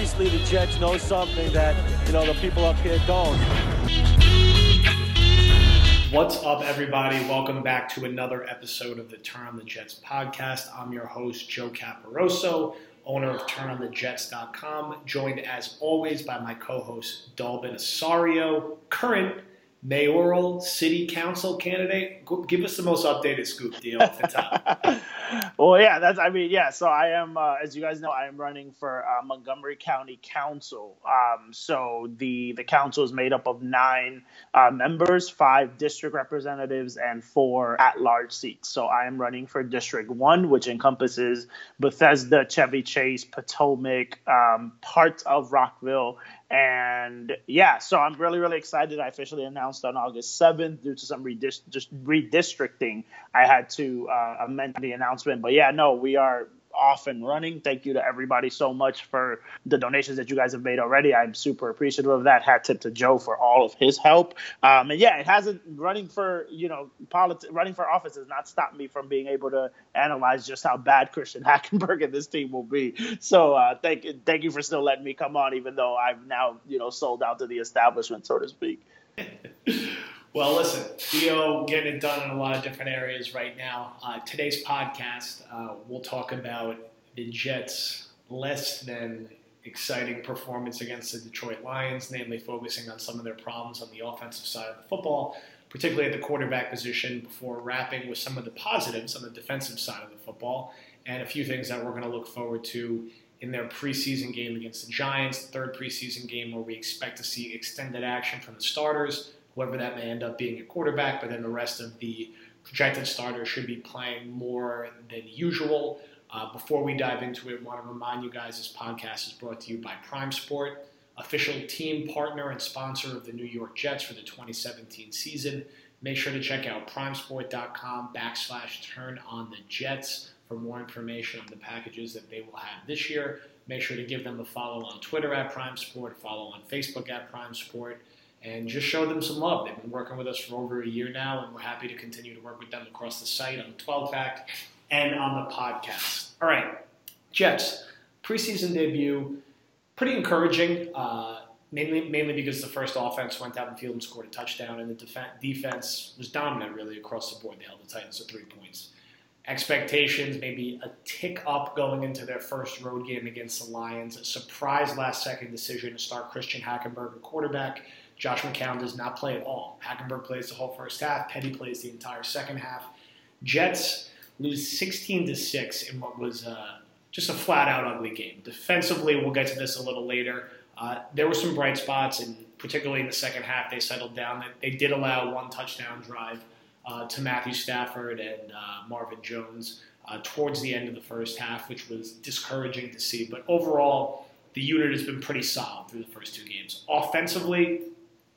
obviously the Jets know something that, you know, the people up here don't. What's up, everybody? Welcome back to another episode of the Turn on the Jets podcast. I'm your host, Joe Caporoso, owner of TurnOnTheJets.com, joined as always by my co host, Dalbin Osorio, current mayoral city council candidate. Give us the most updated scoop deal at the top. well, yeah, that's. I mean, yeah. So I am, uh, as you guys know, I am running for uh, Montgomery County Council. Um, so the the council is made up of nine uh, members, five district representatives, and four at large seats. So I am running for District One, which encompasses Bethesda, Chevy Chase, Potomac, um, parts of Rockville, and yeah, so I'm really, really excited. I officially announced on August 7th due to some redist- just redistricting. I had to uh, amend the announcement. But yeah, no, we are off and running. Thank you to everybody so much for the donations that you guys have made already. I'm super appreciative of that. Hat tip to Joe for all of his help. Um, and yeah, it hasn't running for you know politi- running for office has not stopped me from being able to analyze just how bad Christian Hackenberg and this team will be. So uh, thank thank you for still letting me come on, even though I've now you know sold out to the establishment, so to speak. Well, listen, Theo getting it done in a lot of different areas right now. Uh, today's podcast, uh, we'll talk about the Jets' less than exciting performance against the Detroit Lions, namely focusing on some of their problems on the offensive side of the football, particularly at the quarterback position, before wrapping with some of the positives on the defensive side of the football, and a few things that we're going to look forward to in their preseason game against the Giants, the third preseason game where we expect to see extended action from the starters whoever that may end up being a quarterback, but then the rest of the projected starters should be playing more than usual. Uh, before we dive into it, I want to remind you guys this podcast is brought to you by Prime Sport, official team partner and sponsor of the New York Jets for the 2017 season. Make sure to check out primesport.com backslash turn on the Jets for more information on the packages that they will have this year. Make sure to give them a follow on Twitter at Prime Sport, follow on Facebook at Prime Sport and just show them some love. They've been working with us for over a year now, and we're happy to continue to work with them across the site on the 12 Pack and on the podcast. All right, Jets, preseason debut, pretty encouraging, uh, mainly, mainly because the first offense went out in the field and scored a touchdown, and the def- defense was dominant really across the board. They held the Titans to three points. Expectations maybe a tick up going into their first road game against the Lions. A surprise last second decision to start Christian Hackenberg quarterback Josh McCown does not play at all. Hackenberg plays the whole first half. Petty plays the entire second half. Jets lose 16 to six in what was uh, just a flat out ugly game. Defensively, we'll get to this a little later. Uh, there were some bright spots, and particularly in the second half, they settled down. They did allow one touchdown drive uh, to Matthew Stafford and uh, Marvin Jones uh, towards the end of the first half, which was discouraging to see. But overall, the unit has been pretty solid through the first two games. Offensively,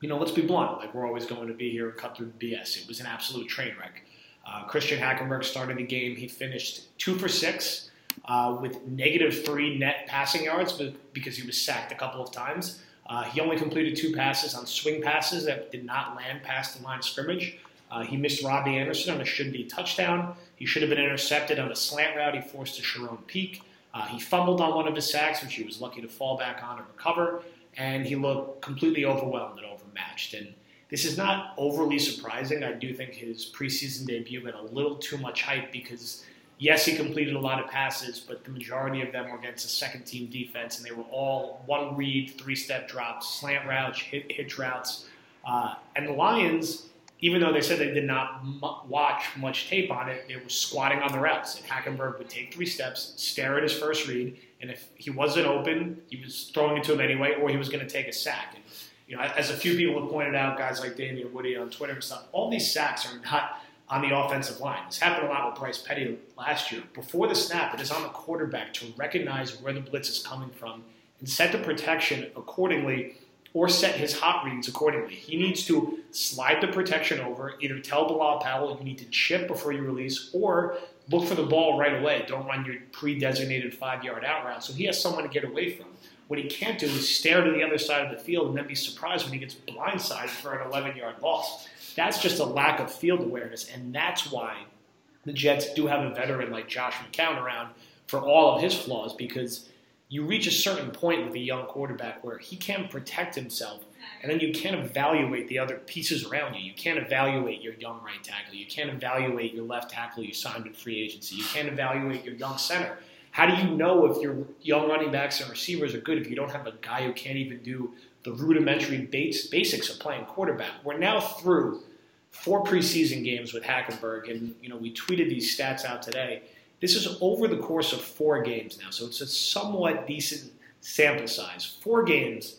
you know, let's be blunt. Like we're always going to be here and cut through the BS. It was an absolute train wreck. Uh, Christian Hackenberg started the game. He finished two for six uh, with negative three net passing yards, but because he was sacked a couple of times. Uh, he only completed two passes on swing passes that did not land past the line of scrimmage. Uh, he missed Robbie Anderson on a should be touchdown. He should have been intercepted on a slant route he forced to Charone Peake. Uh, he fumbled on one of his sacks, which he was lucky to fall back on and recover. And he looked completely overwhelmed and overmatched. And this is not overly surprising. I do think his preseason debut had a little too much hype because, yes, he completed a lot of passes, but the majority of them were against a second team defense, and they were all one read, three step drops, slant routes, hit, hitch routes. Uh, and the Lions, even though they said they did not m- watch much tape on it, they were squatting on the routes. And Hackenberg would take three steps, stare at his first read, and if he wasn't open, he was throwing it to him anyway, or he was going to take a sack. And you know, as a few people have pointed out, guys like Damien Woody on Twitter and stuff, all these sacks are not on the offensive line. This happened a lot with Bryce Petty last year. Before the snap, it is on the quarterback to recognize where the blitz is coming from and set the protection accordingly or set his hot reads accordingly. He needs to slide the protection over, either tell Bilal Powell you need to chip before you release, or look for the ball right away. Don't run your pre designated five yard out route. So he has someone to get away from. What he can't do is stare to the other side of the field and then be surprised when he gets blindsided for an 11 yard loss. That's just a lack of field awareness, and that's why the Jets do have a veteran like Josh McCown around for all of his flaws because you reach a certain point with a young quarterback where he can't protect himself, and then you can't evaluate the other pieces around you. You can't evaluate your young right tackle. You can't evaluate your left tackle you signed in free agency. You can't evaluate your young center. How do you know if your young running backs and receivers are good if you don't have a guy who can't even do the rudimentary basics of playing quarterback? We're now through four preseason games with Hackenberg, and you know we tweeted these stats out today. This is over the course of four games now, so it's a somewhat decent sample size. Four games,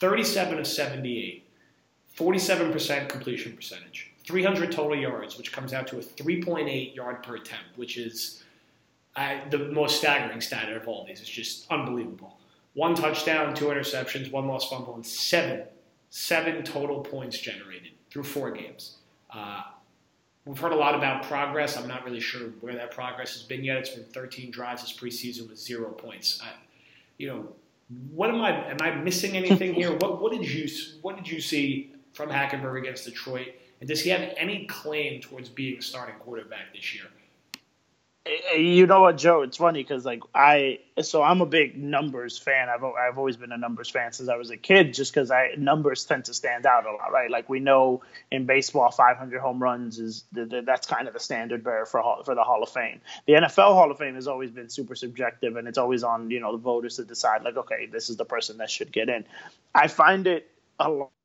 37 of 78, 47% completion percentage, 300 total yards, which comes out to a 3.8 yard per attempt, which is uh, the most staggering stat of all these. It's just unbelievable. One touchdown, two interceptions, one lost fumble, and seven, seven total points generated through four games. Uh, we've heard a lot about progress. I'm not really sure where that progress has been yet. It's been 13 drives this preseason with zero points. I, you know, what am I? Am I missing anything here? What What did you What did you see from Hackenberg against Detroit? And does he have any claim towards being a starting quarterback this year? Eh, eh, you know what, Joe? It's funny because like I, so I'm a big numbers fan. I've I've always been a numbers fan since I was a kid, just because I numbers tend to stand out a lot, right? Like we know in baseball, 500 home runs is the, the, that's kind of the standard bearer for for the Hall of Fame. The NFL Hall of Fame has always been super subjective, and it's always on you know the voters to decide like, okay, this is the person that should get in. I find it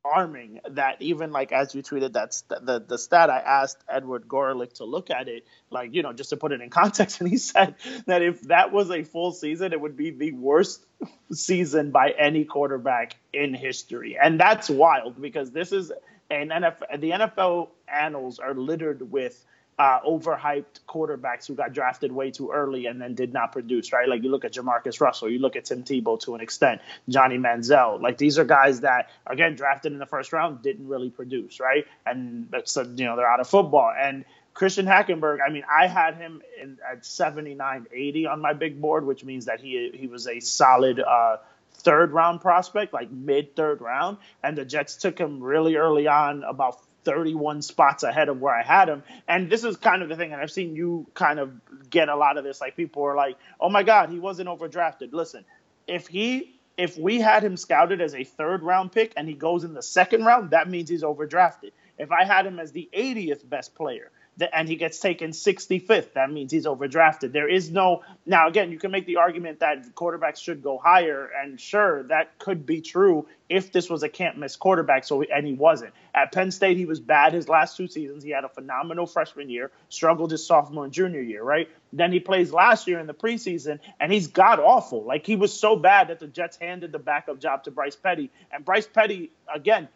alarming that even like as you tweeted that the the stat I asked Edward Gorlick to look at it like you know just to put it in context and he said that if that was a full season it would be the worst season by any quarterback in history. And that's wild because this is an NFL the NFL annals are littered with uh, overhyped quarterbacks who got drafted way too early and then did not produce, right? Like you look at JaMarcus Russell, you look at Tim Tebow to an extent, Johnny Manziel. Like these are guys that, again, drafted in the first round, didn't really produce, right? And so, you know, they're out of football. And Christian Hackenberg, I mean, I had him in, at 79 80 on my big board, which means that he he was a solid uh, third round prospect, like mid third round. And the Jets took him really early on, about 31 spots ahead of where I had him. And this is kind of the thing, and I've seen you kind of get a lot of this. Like people are like, "Oh my God, he wasn't overdrafted." Listen, if he if we had him scouted as a third round pick and he goes in the second round, that means he's overdrafted. If I had him as the 80th best player, and he gets taken 65th. That means he's overdrafted. There is no now. Again, you can make the argument that quarterbacks should go higher, and sure, that could be true if this was a can't miss quarterback. So and he wasn't at Penn State. He was bad his last two seasons. He had a phenomenal freshman year, struggled his sophomore and junior year. Right then he plays last year in the preseason, and he's god awful. Like he was so bad that the Jets handed the backup job to Bryce Petty, and Bryce Petty again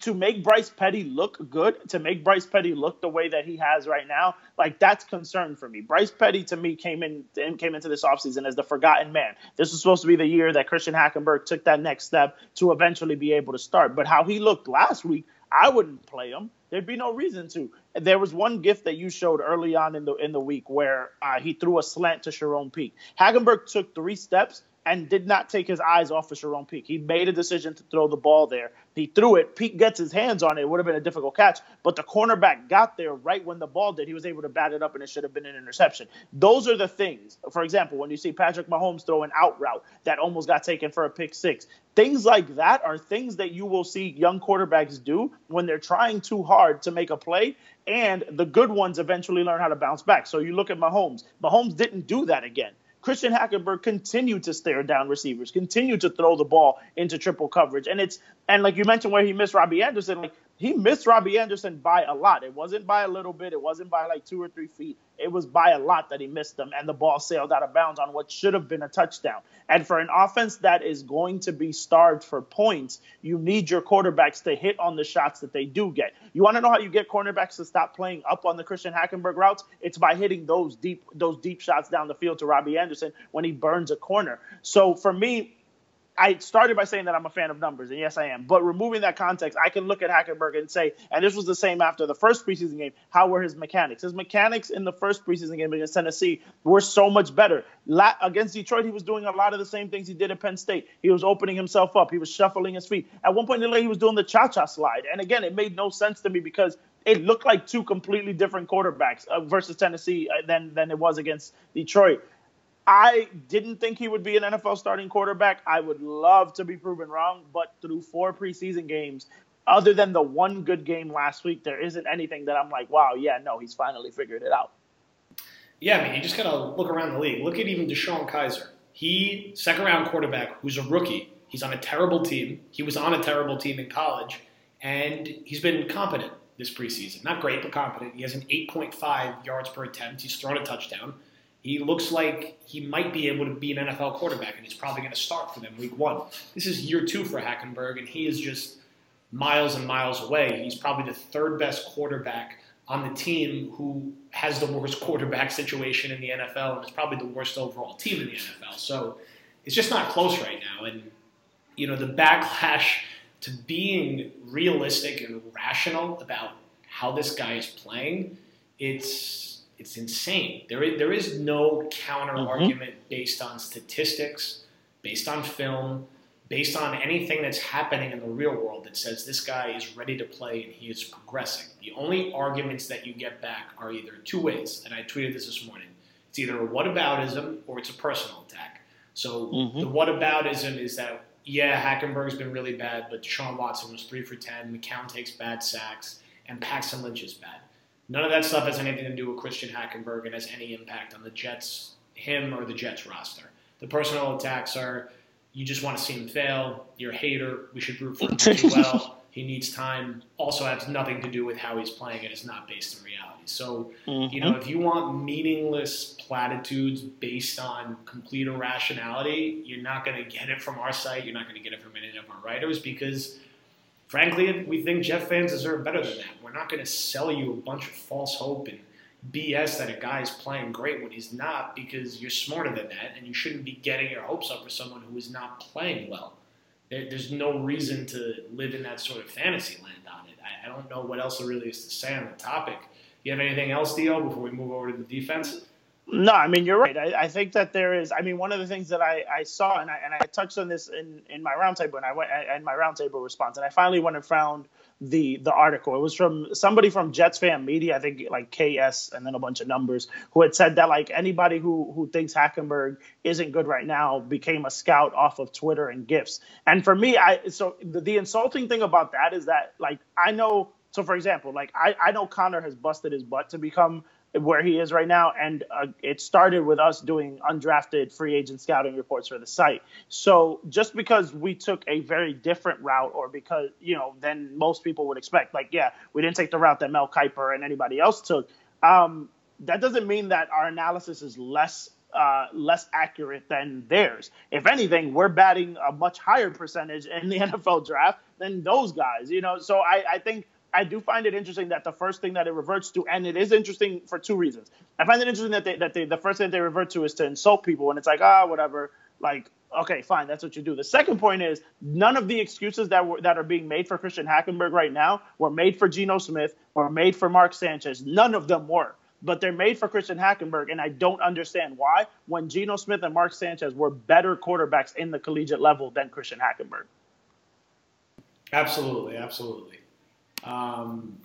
to make Bryce Petty look good, to make Bryce Petty look the way that he has right now, like that's concern for me. Bryce Petty to me came in came into this offseason as the forgotten man. This was supposed to be the year that Christian Hackenberg took that next step to eventually be able to start. But how he looked last week, I wouldn't play him. There'd be no reason to. There was one gift that you showed early on in the in the week where uh, he threw a slant to Charone Peake. Hackenberg took three steps and did not take his eyes off of Charone Peake. He made a decision to throw the ball there. He threw it. Peake gets his hands on it. It would have been a difficult catch, but the cornerback got there right when the ball did. He was able to bat it up, and it should have been an interception. Those are the things. For example, when you see Patrick Mahomes throw an out route that almost got taken for a pick six, things like that are things that you will see young quarterbacks do when they're trying too hard to make a play, and the good ones eventually learn how to bounce back. So you look at Mahomes. Mahomes didn't do that again. Christian Hackenberg continued to stare down receivers, continued to throw the ball into triple coverage. And it's and like you mentioned where he missed Robbie Anderson, like he missed Robbie Anderson by a lot. It wasn't by a little bit, it wasn't by like two or three feet. It was by a lot that he missed them, and the ball sailed out of bounds on what should have been a touchdown. And for an offense that is going to be starved for points, you need your quarterbacks to hit on the shots that they do get. You want to know how you get cornerbacks to stop playing up on the Christian Hackenberg routes? It's by hitting those deep those deep shots down the field to Robbie Anderson when he burns a corner. So for me, I started by saying that I'm a fan of numbers, and yes, I am. But removing that context, I can look at Hackenberg and say, and this was the same after the first preseason game. How were his mechanics? His mechanics in the first preseason game against Tennessee were so much better. La- against Detroit, he was doing a lot of the same things he did at Penn State. He was opening himself up. He was shuffling his feet. At one point in the day, he was doing the cha-cha slide, and again, it made no sense to me because it looked like two completely different quarterbacks uh, versus Tennessee uh, than than it was against Detroit. I didn't think he would be an NFL starting quarterback. I would love to be proven wrong, but through four preseason games, other than the one good game last week, there isn't anything that I'm like, wow, yeah, no, he's finally figured it out. Yeah, I mean, you just gotta look around the league. Look at even DeShone Kizer. He second round quarterback who's a rookie. He's on a terrible team. He was on a terrible team in college, and he's been competent this preseason. Not great, but competent. He has an 8.5 yards per attempt. He's thrown a touchdown. He looks like he might be able to be an NFL quarterback, and he's probably going to start for them week one. This is year two for Hackenberg, and he is just miles and miles away. He's probably the third best quarterback on the team who has the worst quarterback situation in the NFL and is probably the worst overall team in the NFL. So it's just not close right now. And, you know, the backlash to being realistic and rational about how this guy is playing, it's it's insane. There is, there is no counter mm-hmm. argument mm-hmm. based on statistics, based on film, based on anything that's happening in the real world that says this guy is ready to play and he is progressing. The only arguments that you get back are either two ways, and I tweeted this this morning. It's either a whataboutism or it's a personal attack. So mm-hmm. the whataboutism is that yeah, Hackenberg's been really bad, but Deshaun Watson was three for ten. McCown takes bad sacks, and Paxton Lynch is bad. None of that stuff has anything to do with Christian Hackenberg and has any impact on the Jets, him or the Jets roster. The personal attacks are you just want to see him fail. You're a hater. We should root for him to do well. He needs time. Also has nothing to do with how he's playing. It is not based in reality. So, mm-hmm. you know, if you want meaningless platitudes based on complete irrationality, you're not going to get it from our site. You're not going to get it from any of our writers because, frankly, we think Jets fans deserve better than that. We're not going to sell you a bunch of false hope and BS that a guy is playing great when he's not because you're smarter than that and you shouldn't be getting your hopes up for someone who is not playing well. There's no reason to live in that sort of fantasy land on it. I don't know what else there really is to say on the topic. You have anything else, Dio, before we move over to the defense? No, I mean you're right. I, I, think that there is. I mean, one of the things that I, I saw, and I and I touched on this in, in my roundtable, and I went my roundtable response, and I finally went and found the the article. It was from somebody from Jets fan media, I think like KS, and then a bunch of numbers, who had said that like anybody who who thinks Hackenberg isn't good right now became a scout off of Twitter and gifs. And for me, I so the, the insulting thing about that is that like I know. So for example, like I I know Connor has busted his butt to become where he is right now. And uh, it started with us doing undrafted free agent scouting reports for the site. So just because we took a very different route, or because you know, than most people would expect, like yeah, we didn't take the route that Mel Kiper and anybody else took. Um, that doesn't mean that our analysis is less uh, less accurate than theirs. If anything, we're batting a much higher percentage in the NFL draft than those guys. You know, so I, I think I do find it interesting that the first thing that it reverts to, and it is interesting for two reasons. I find it interesting that they, that they, the first thing they revert to is to insult people, and it's like, ah, whatever. Like, okay, fine, that's what you do. The second point is none of the excuses that were that are being made for Christian Hackenberg right now were made for Geno Smith or made for Mark Sanchez. None of them were. But they're made for Christian Hackenberg, and I don't understand why when Geno Smith and Mark Sanchez were better quarterbacks in the collegiate level than Christian Hackenberg. Absolutely, absolutely. Um,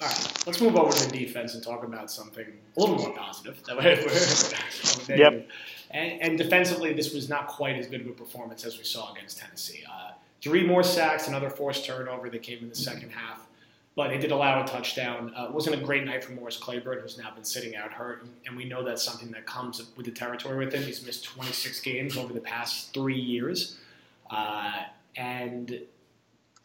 all right, let's move over to the defense and talk about something a little more positive. that we have yep. And, and, defensively, this was not quite as good of a performance as we saw against Tennessee. Uh, three more sacks, another forced turnover that came in the second half, but it did allow a touchdown. Uh, it wasn't a great night for Morris Claiborne, who's now been sitting out hurt, and we know that's something that comes with the territory with him. He's missed 26 games over the past three years, uh, and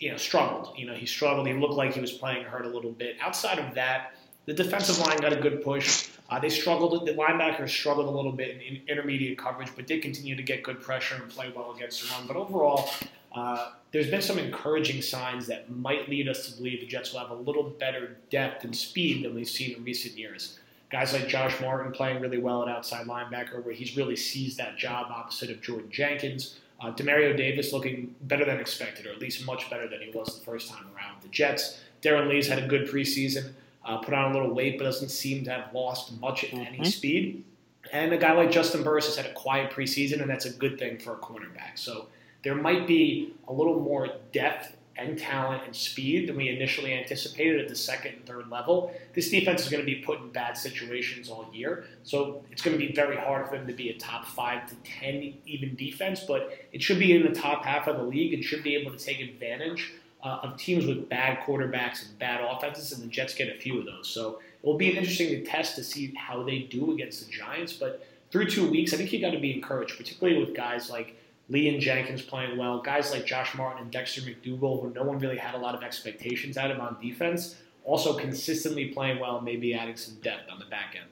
you know, struggled. You know, he struggled. He looked like he was playing hurt a little bit. Outside of that, the defensive line got a good push. Uh, they struggled. The linebackers struggled a little bit in, in, intermediate coverage, but did continue to get good pressure and play well against the run. But overall, uh, there's been some encouraging signs that might lead us to believe the Jets will have a little better depth and speed than we've seen in recent years. Guys like Josh Martin playing really well at outside linebacker, where he's really seized that job opposite of Jordan Jenkins. Uh, Demario Davis looking better than expected, or at least much better than he was the first time around. The Jets, Darron Lee's had a good preseason, uh, put on a little weight, but doesn't seem to have lost much, mm-hmm. any speed. And a guy like Juston Burris has had a quiet preseason, and that's a good thing for a cornerback. So there might be a little more depth and talent and speed than we initially anticipated at the second and third level. This defense is going to be put in bad situations all year, so it's going to be very hard for them to be a top five to ten even defense. But it should be in the top half of the league and should be able to take advantage uh, of teams with bad quarterbacks and bad offenses, and the Jets get a few of those. So it will be an interesting test to see how they do against the Giants. But through two weeks, I think you got to be encouraged, particularly with guys like Lee and Jenkins playing well, guys like Josh Martin and Dexter McDougle, who no one really had a lot of expectations out of on defense, also consistently playing well, maybe adding some depth on the back end.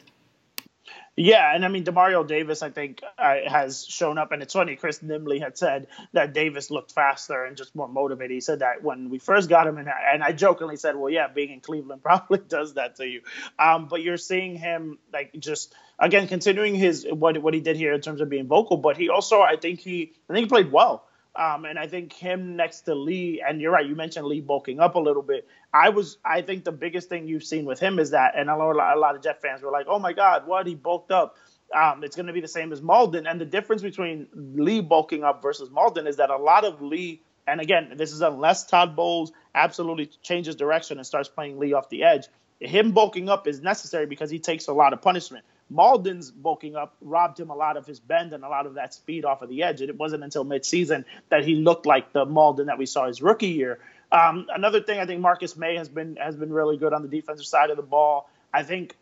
Yeah, and I mean Demario Davis, I think uh, has shown up, and it's funny. Chris Nimbley had said that Davis looked faster and just more motivated. He said that when we first got him, in, and I jokingly said, "Well, yeah, being in Cleveland probably does that to you." Um, but you're seeing him like just again continuing his what what he did here in terms of being vocal, but he also I think he I think he played well. Um, and I think him next to Lee, and you're right, you mentioned Lee bulking up a little bit. I was, I think the biggest thing you've seen with him is that, and a lot, a lot of Jet fans were like, "Oh my God, what he bulked up." Um, it's going to be the same as Mauldin, and the difference between Lee bulking up versus Mauldin is that a lot of Lee, and again, this is unless Todd Bowles absolutely changes direction and starts playing Lee off the edge. Him bulking up is necessary because he takes a lot of punishment. Mauldin's bulking up robbed him a lot of his bend and a lot of that speed off of the edge. And it wasn't until midseason that he looked like the Mauldin that we saw his rookie year. Um, another thing, I think Marcus Maye has been has been really good on the defensive side of the ball. I think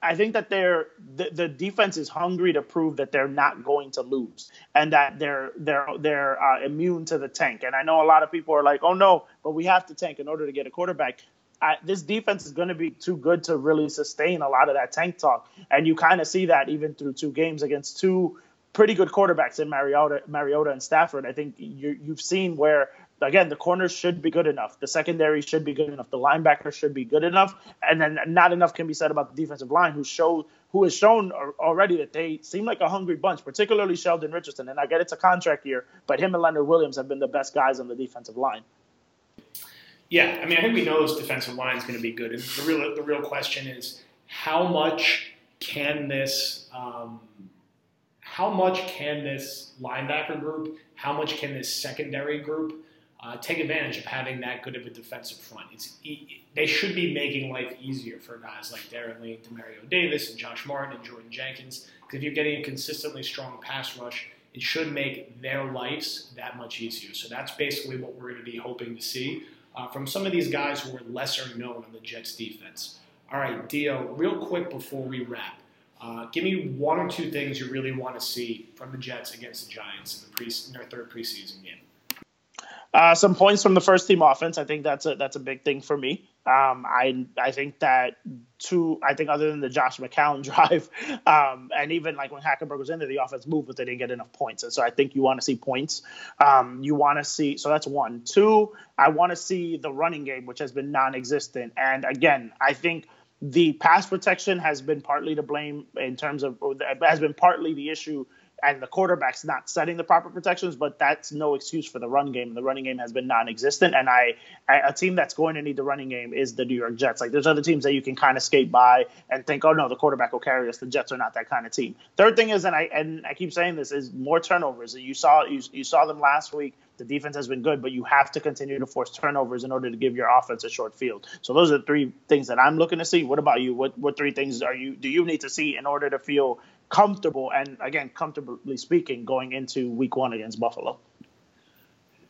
I think that they're the, the defense is hungry to prove that they're not going to lose and that they're they're they're uh, immune to the tank. And I know a lot of people are like, "Oh no, but we have to tank in order to get a quarterback." I, this defense is going to be too good to really sustain a lot of that tank talk, and you kind of see that even through two games against two pretty good quarterbacks in Mariota, Mariota and Stafford. I think you, you've seen where again the corners should be good enough, the secondary should be good enough, the linebackers should be good enough, and then not enough can be said about the defensive line, who showed who has shown already that they seem like a hungry bunch, particularly Sheldon Richardson. And I get it's a contract year, but him and Leonard Williams have been the best guys on the defensive line. Yeah, I mean, I think we know this defensive line is going to be good. And the real, the real question is how much can this, um, how much can this linebacker group, how much can this secondary group uh, take advantage of having that good of a defensive front? It's, they should be making life easier for guys like Darron Lee, Demario Davis, and Josh Martin and Jordan Jenkins. Because if you're getting a consistently strong pass rush, it should make their lives that much easier. So that's basically what we're going to be hoping to see uh, from some of these guys who are lesser known on the Jets defense. All right, Dio, real quick before we wrap, uh, give me one or two things you really want to see from the Jets against the Giants in, the pre- in their third preseason game. Uh, some points from the first team offense. I think that's a that's a big thing for me. Um, I I think that two. I think other than the Josh McCown drive, um, and even like when Hackenberg was in there, the offense moved, but they didn't get enough points. And so I think you want to see points. Um, you want to see. So that's one. Two. I want to see the running game, which has been non-existent. And again, I think the pass protection has been partly to blame in terms of has been partly the issue and the quarterback's not setting the proper protections, but that's no excuse for the run game. The running game has been non-existent, and I, I, a team that's going to need the running game is the New York Jets. Like there's other teams that you can kind of skate by and think, oh no, the quarterback will carry us. The Jets are not that kind of team. Third thing is, and I and I keep saying this is more turnovers. You saw you, you saw them last week. The defense has been good, but you have to continue to force turnovers in order to give your offense a short field. So those are the three things that I'm looking to see. What about you? What what three things are you do you need to see in order to feel comfortable and again comfortably speaking going into week one against buffalo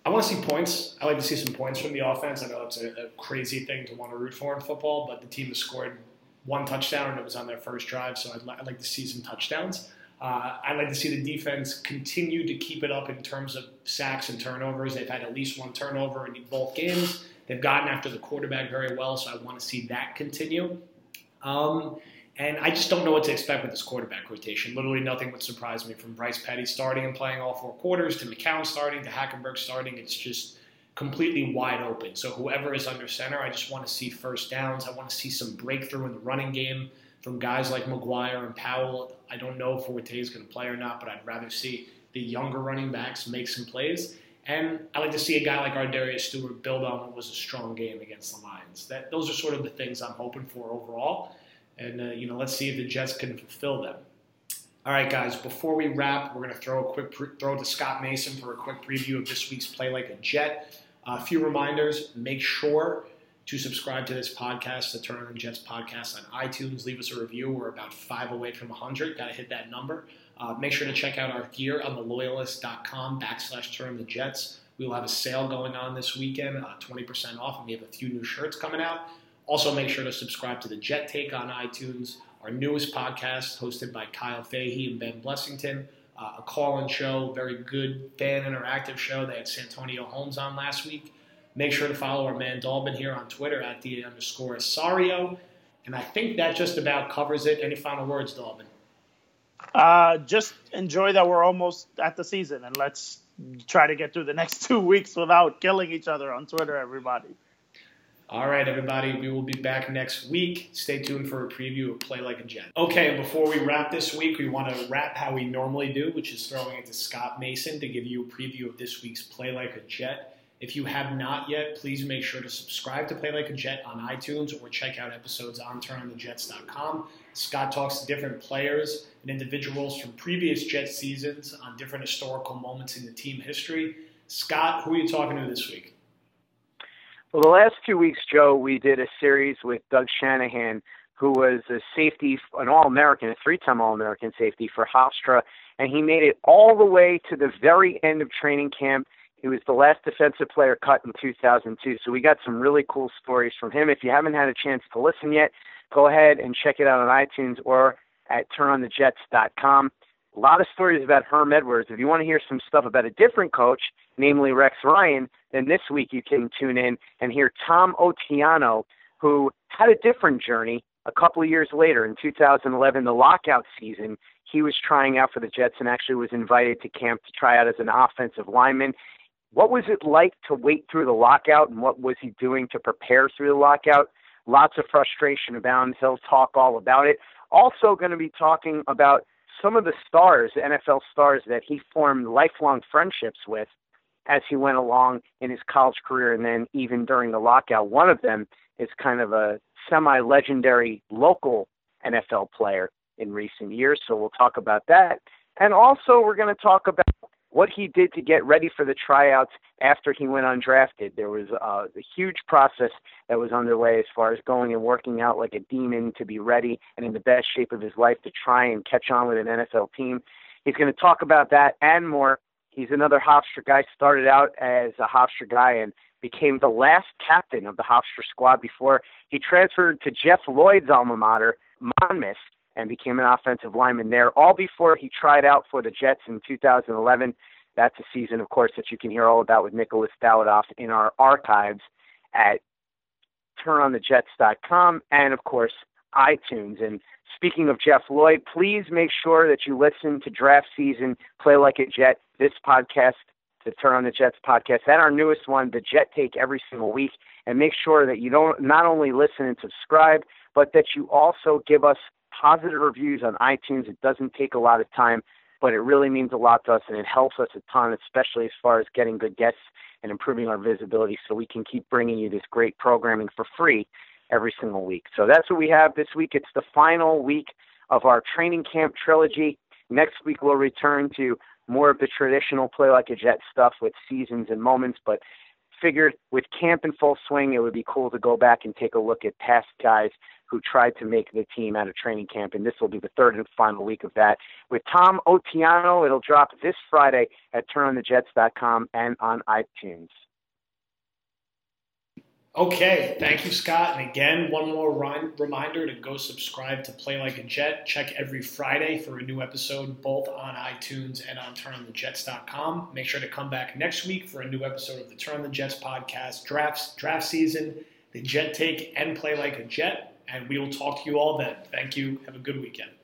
i want to see points i like to see some points from the offense i know it's a, a, crazy thing to want to root for in football but the team has scored one touchdown and it was on their first drive so i'd, li- I'd like to see some touchdowns uh, I'd like to see the defense continue to keep it up in terms of sacks and turnovers. They've had at least one turnover in both games. They've gotten after the quarterback very well, so I want to see that continue. Um, and I just don't know what to expect with this quarterback rotation. Literally nothing would surprise me from Bryce Petty starting and playing all four quarters to McCown starting to Hackenberg starting. It's just completely wide open. So whoever is under center, I just want to see first downs. I want to see some breakthrough in the running game from guys like McGuire and Powell. I don't know if Forte is going to play or not, but I'd rather see the younger running backs make some plays. And I like to see a guy like ArDarius Stewart build on what was a strong game against the Lions. That those are sort of the things I'm hoping for overall. And, uh, you know, let's see if the Jets can fulfill them. All right, guys, before we wrap, we're going to throw a quick pre- throw to Scott Mason for a quick preview of this week's Play Like a Jet. A few reminders make sure to subscribe to this podcast, the Turn on the Jets podcast on iTunes. Leave us a review. We're about five away from 100. Got to hit that number. Uh, make sure to check out our gear on the loyalist.com backslash turn the Jets. We will have a sale going on this weekend, uh, 20% off, and we have a few new shirts coming out. Also, make sure to subscribe to the Jet Take on iTunes, our newest podcast hosted by Kyle Fahey and Ben Blessington. Uh, a call-in show, very good fan interactive show. They had Santonio Holmes on last week. Make sure to follow our man Dalbin here on Twitter at the underscore Osorio. And I think that just about covers it. Any final words, Dalbin? Uh, just enjoy that we're almost at the season and let's try to get through the next two weeks without killing each other on Twitter, everybody. All right, everybody, we will be back next week. Stay tuned for a preview of Play Like a Jet. Okay, before we wrap this week, we want to wrap how we normally do, which is throwing it to Scott Mason to give you a preview of this week's Play Like a Jet. If you have not yet, please make sure to subscribe to Play Like a Jet on iTunes or check out episodes on turnonthejets.com. Scott talks to different players and individuals from previous Jet seasons on different historical moments in the team history. Scott, who are you talking to this week? Well, the last two weeks, Joe, we did a series with Doug Shanahan, who was a safety, an All American, a three time All American safety for Hofstra, and he made it all the way to the very end of training camp he was the last defensive player cut in 2002. So we got some really cool stories from him. If you haven't had a chance to listen yet, go ahead and check it out on iTunes or at turnonthejets.com. A lot of stories about Herm Edwards. If you want to hear some stuff about a different coach, namely Rex Ryan, then this week you can tune in and hear Tom Otiano, who had a different journey a couple of years later in 2011, the lockout season. He was trying out for the Jets and actually was invited to camp to try out as an offensive lineman. What was it like to wait through the lockout, and what was he doing to prepare through the lockout? Lots of frustration abounds. He'll talk all about it. Also, going to be talking about some of the stars, NFL stars, that he formed lifelong friendships with as he went along in his college career, and then even during the lockout. One of them is kind of a semi legendary local NFL player in recent years, so we'll talk about that. And also, we're going to talk about what he did to get ready for the tryouts after he went undrafted. There was uh, a huge process that was underway as far as going and working out like a demon to be ready and in the best shape of his life to try and catch on with an NFL team. He's going to talk about that and more. He's another Hofstra guy, started out as a Hofstra guy and became the last captain of the Hofstra squad before he transferred to Jeff Lloyd's alma mater, Monmouth, and became an offensive lineman there, all before he tried out for the Jets in 2011. That's a season, of course, that you can hear all about with Nicholas Dawidoff in our archives at turnonthejets.com and, of course, iTunes. And speaking of Jeff Lloyd, please make sure that you listen to Draft Season, Play Like a Jet, this podcast, the Turn on the Jets podcast, and our newest one, the Jet Take, every single week. And make sure that you don't not only listen and subscribe, but that you also give us positive reviews on iTunes. It doesn't take a lot of time, but it really means a lot to us and it helps us a ton, especially as far as getting good guests and improving our visibility so we can keep bringing you this great programming for free every single week. So that's what we have this week. It's the final week of our training camp trilogy. Next week, we'll return to more of the traditional play like a jet stuff with seasons and moments, but figured with camp in full swing, it would be cool to go back and take a look at past guys who tried to make the team out of training camp, and this will be the third and final week of that. With Tom Otiano, it'll drop this Friday at turnonthejets.com and on iTunes. Okay, thank you, Scott. And again, one more reminder to go subscribe to Play Like a Jet. Check every Friday for a new episode, both on iTunes and on turnonthejets.com. Make sure to come back next week for a new episode of the Turn on the Jets podcast, drafts, draft season, the Jet Take, and Play Like a Jet and we will talk to you all then. Thank you. Have a good weekend.